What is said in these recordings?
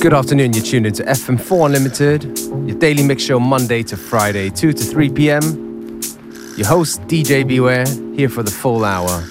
Good afternoon, you're tuned into FM4 Unlimited, your daily mix show Monday to Friday, 2 to 3 p.m. Your host, DJ Beware, here for the full hour.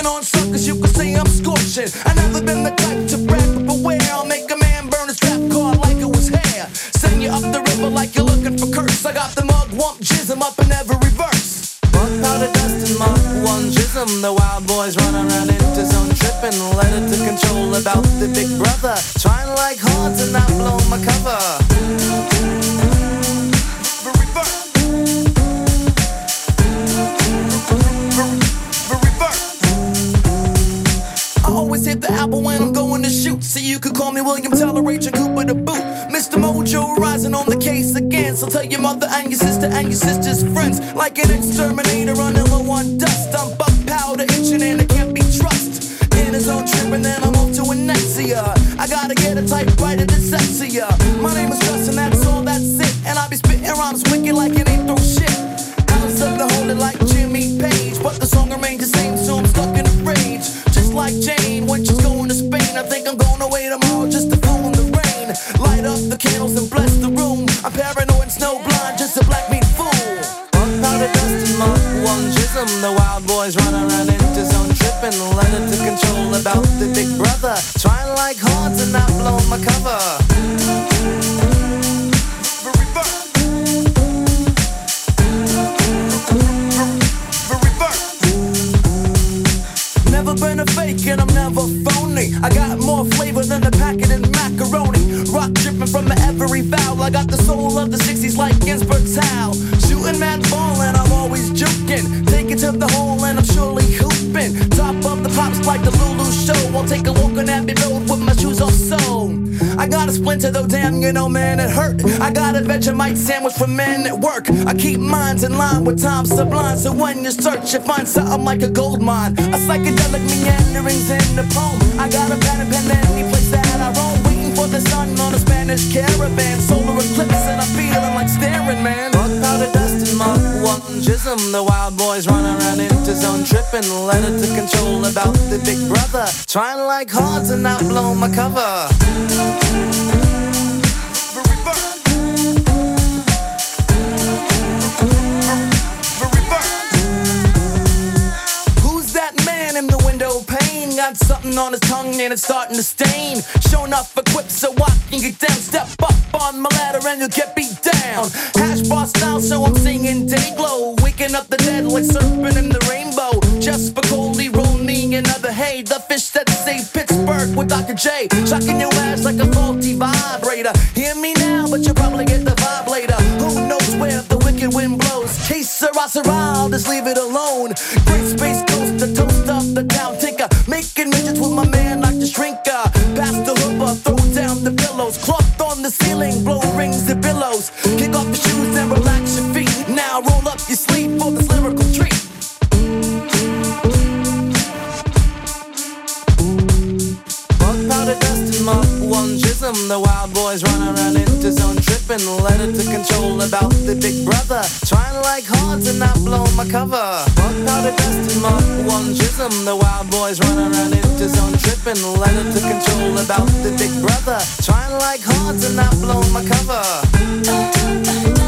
Smoking on suckers, you can say I'm scorching. I never been the type to brag, but beware, I'll make a man burn his trap card like it was hair. Send you up the river like you're looking for curse. I got the mugwump, jism up in every verse. Mud powder dust and Mark one jism. The wild boys run around into zone tripping. Let it to control about the big brother. Like an exterminator vowel. I got the soul of the 60s like Ginsberg Howl. Shooting mad ball and I'm always juking. Take it to the hole and I'm surely hooping. Top of the pops like the Lulu show. I'll take a walk on Abbey Road with my shoes off so. I got a splinter though, damn, you know, man, it hurt. I got a Vegemite sandwich for men at work. I keep minds in line with time sublime. So when you search, you find something like a gold mine. A psychedelic meanderings in the poem. I got a pen and pen any place that I roam. The sun on a Spanish caravan. Solar eclipse and I'm feeling like staring, man. Bug powder dust and mark one jism. The wild boys run around into zone tripping. Let it to control about the big brother. Trying like hard to not blow my cover. On his tongue and it's starting to stain. Showing up equipped so I can get down. Step up on my ladder and you'll get beat down. Hash bar style, so I'm singing day glow. Waking up the dead like surfing in the rainbow. Just for Coley, roll me another hay. The fish that saved Pittsburgh with Dr. J. Shocking your ass like a faulty vibrator. Hear me now, but you'll probably get the vibe later. Who knows where the wicked wind blows? Case Sarah, I'll just leave it alone. Great space coast, tinker. Midgets with my man like the shrinker. Pass the hoover, throw down the pillows. Cloth on the ceiling, blow rings and billows. Kick off your shoes and relax your jism. The wild boys run around into zone tripping. Let it to control about the big brother. Trying like hard to not blow my cover. Bug powder dust and mark one jism. The wild boys run around into zone tripping. Let it to control about the big brother. Trying like hard to not blow my cover.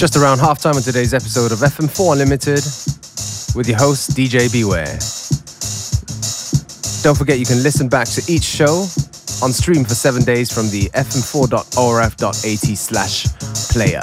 Just around halftime on today's episode of FM4 Unlimited with your host, DJ Beware. Don't forget you can listen back to each show on stream for seven days from the fm4.orf.at slash player.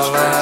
all out.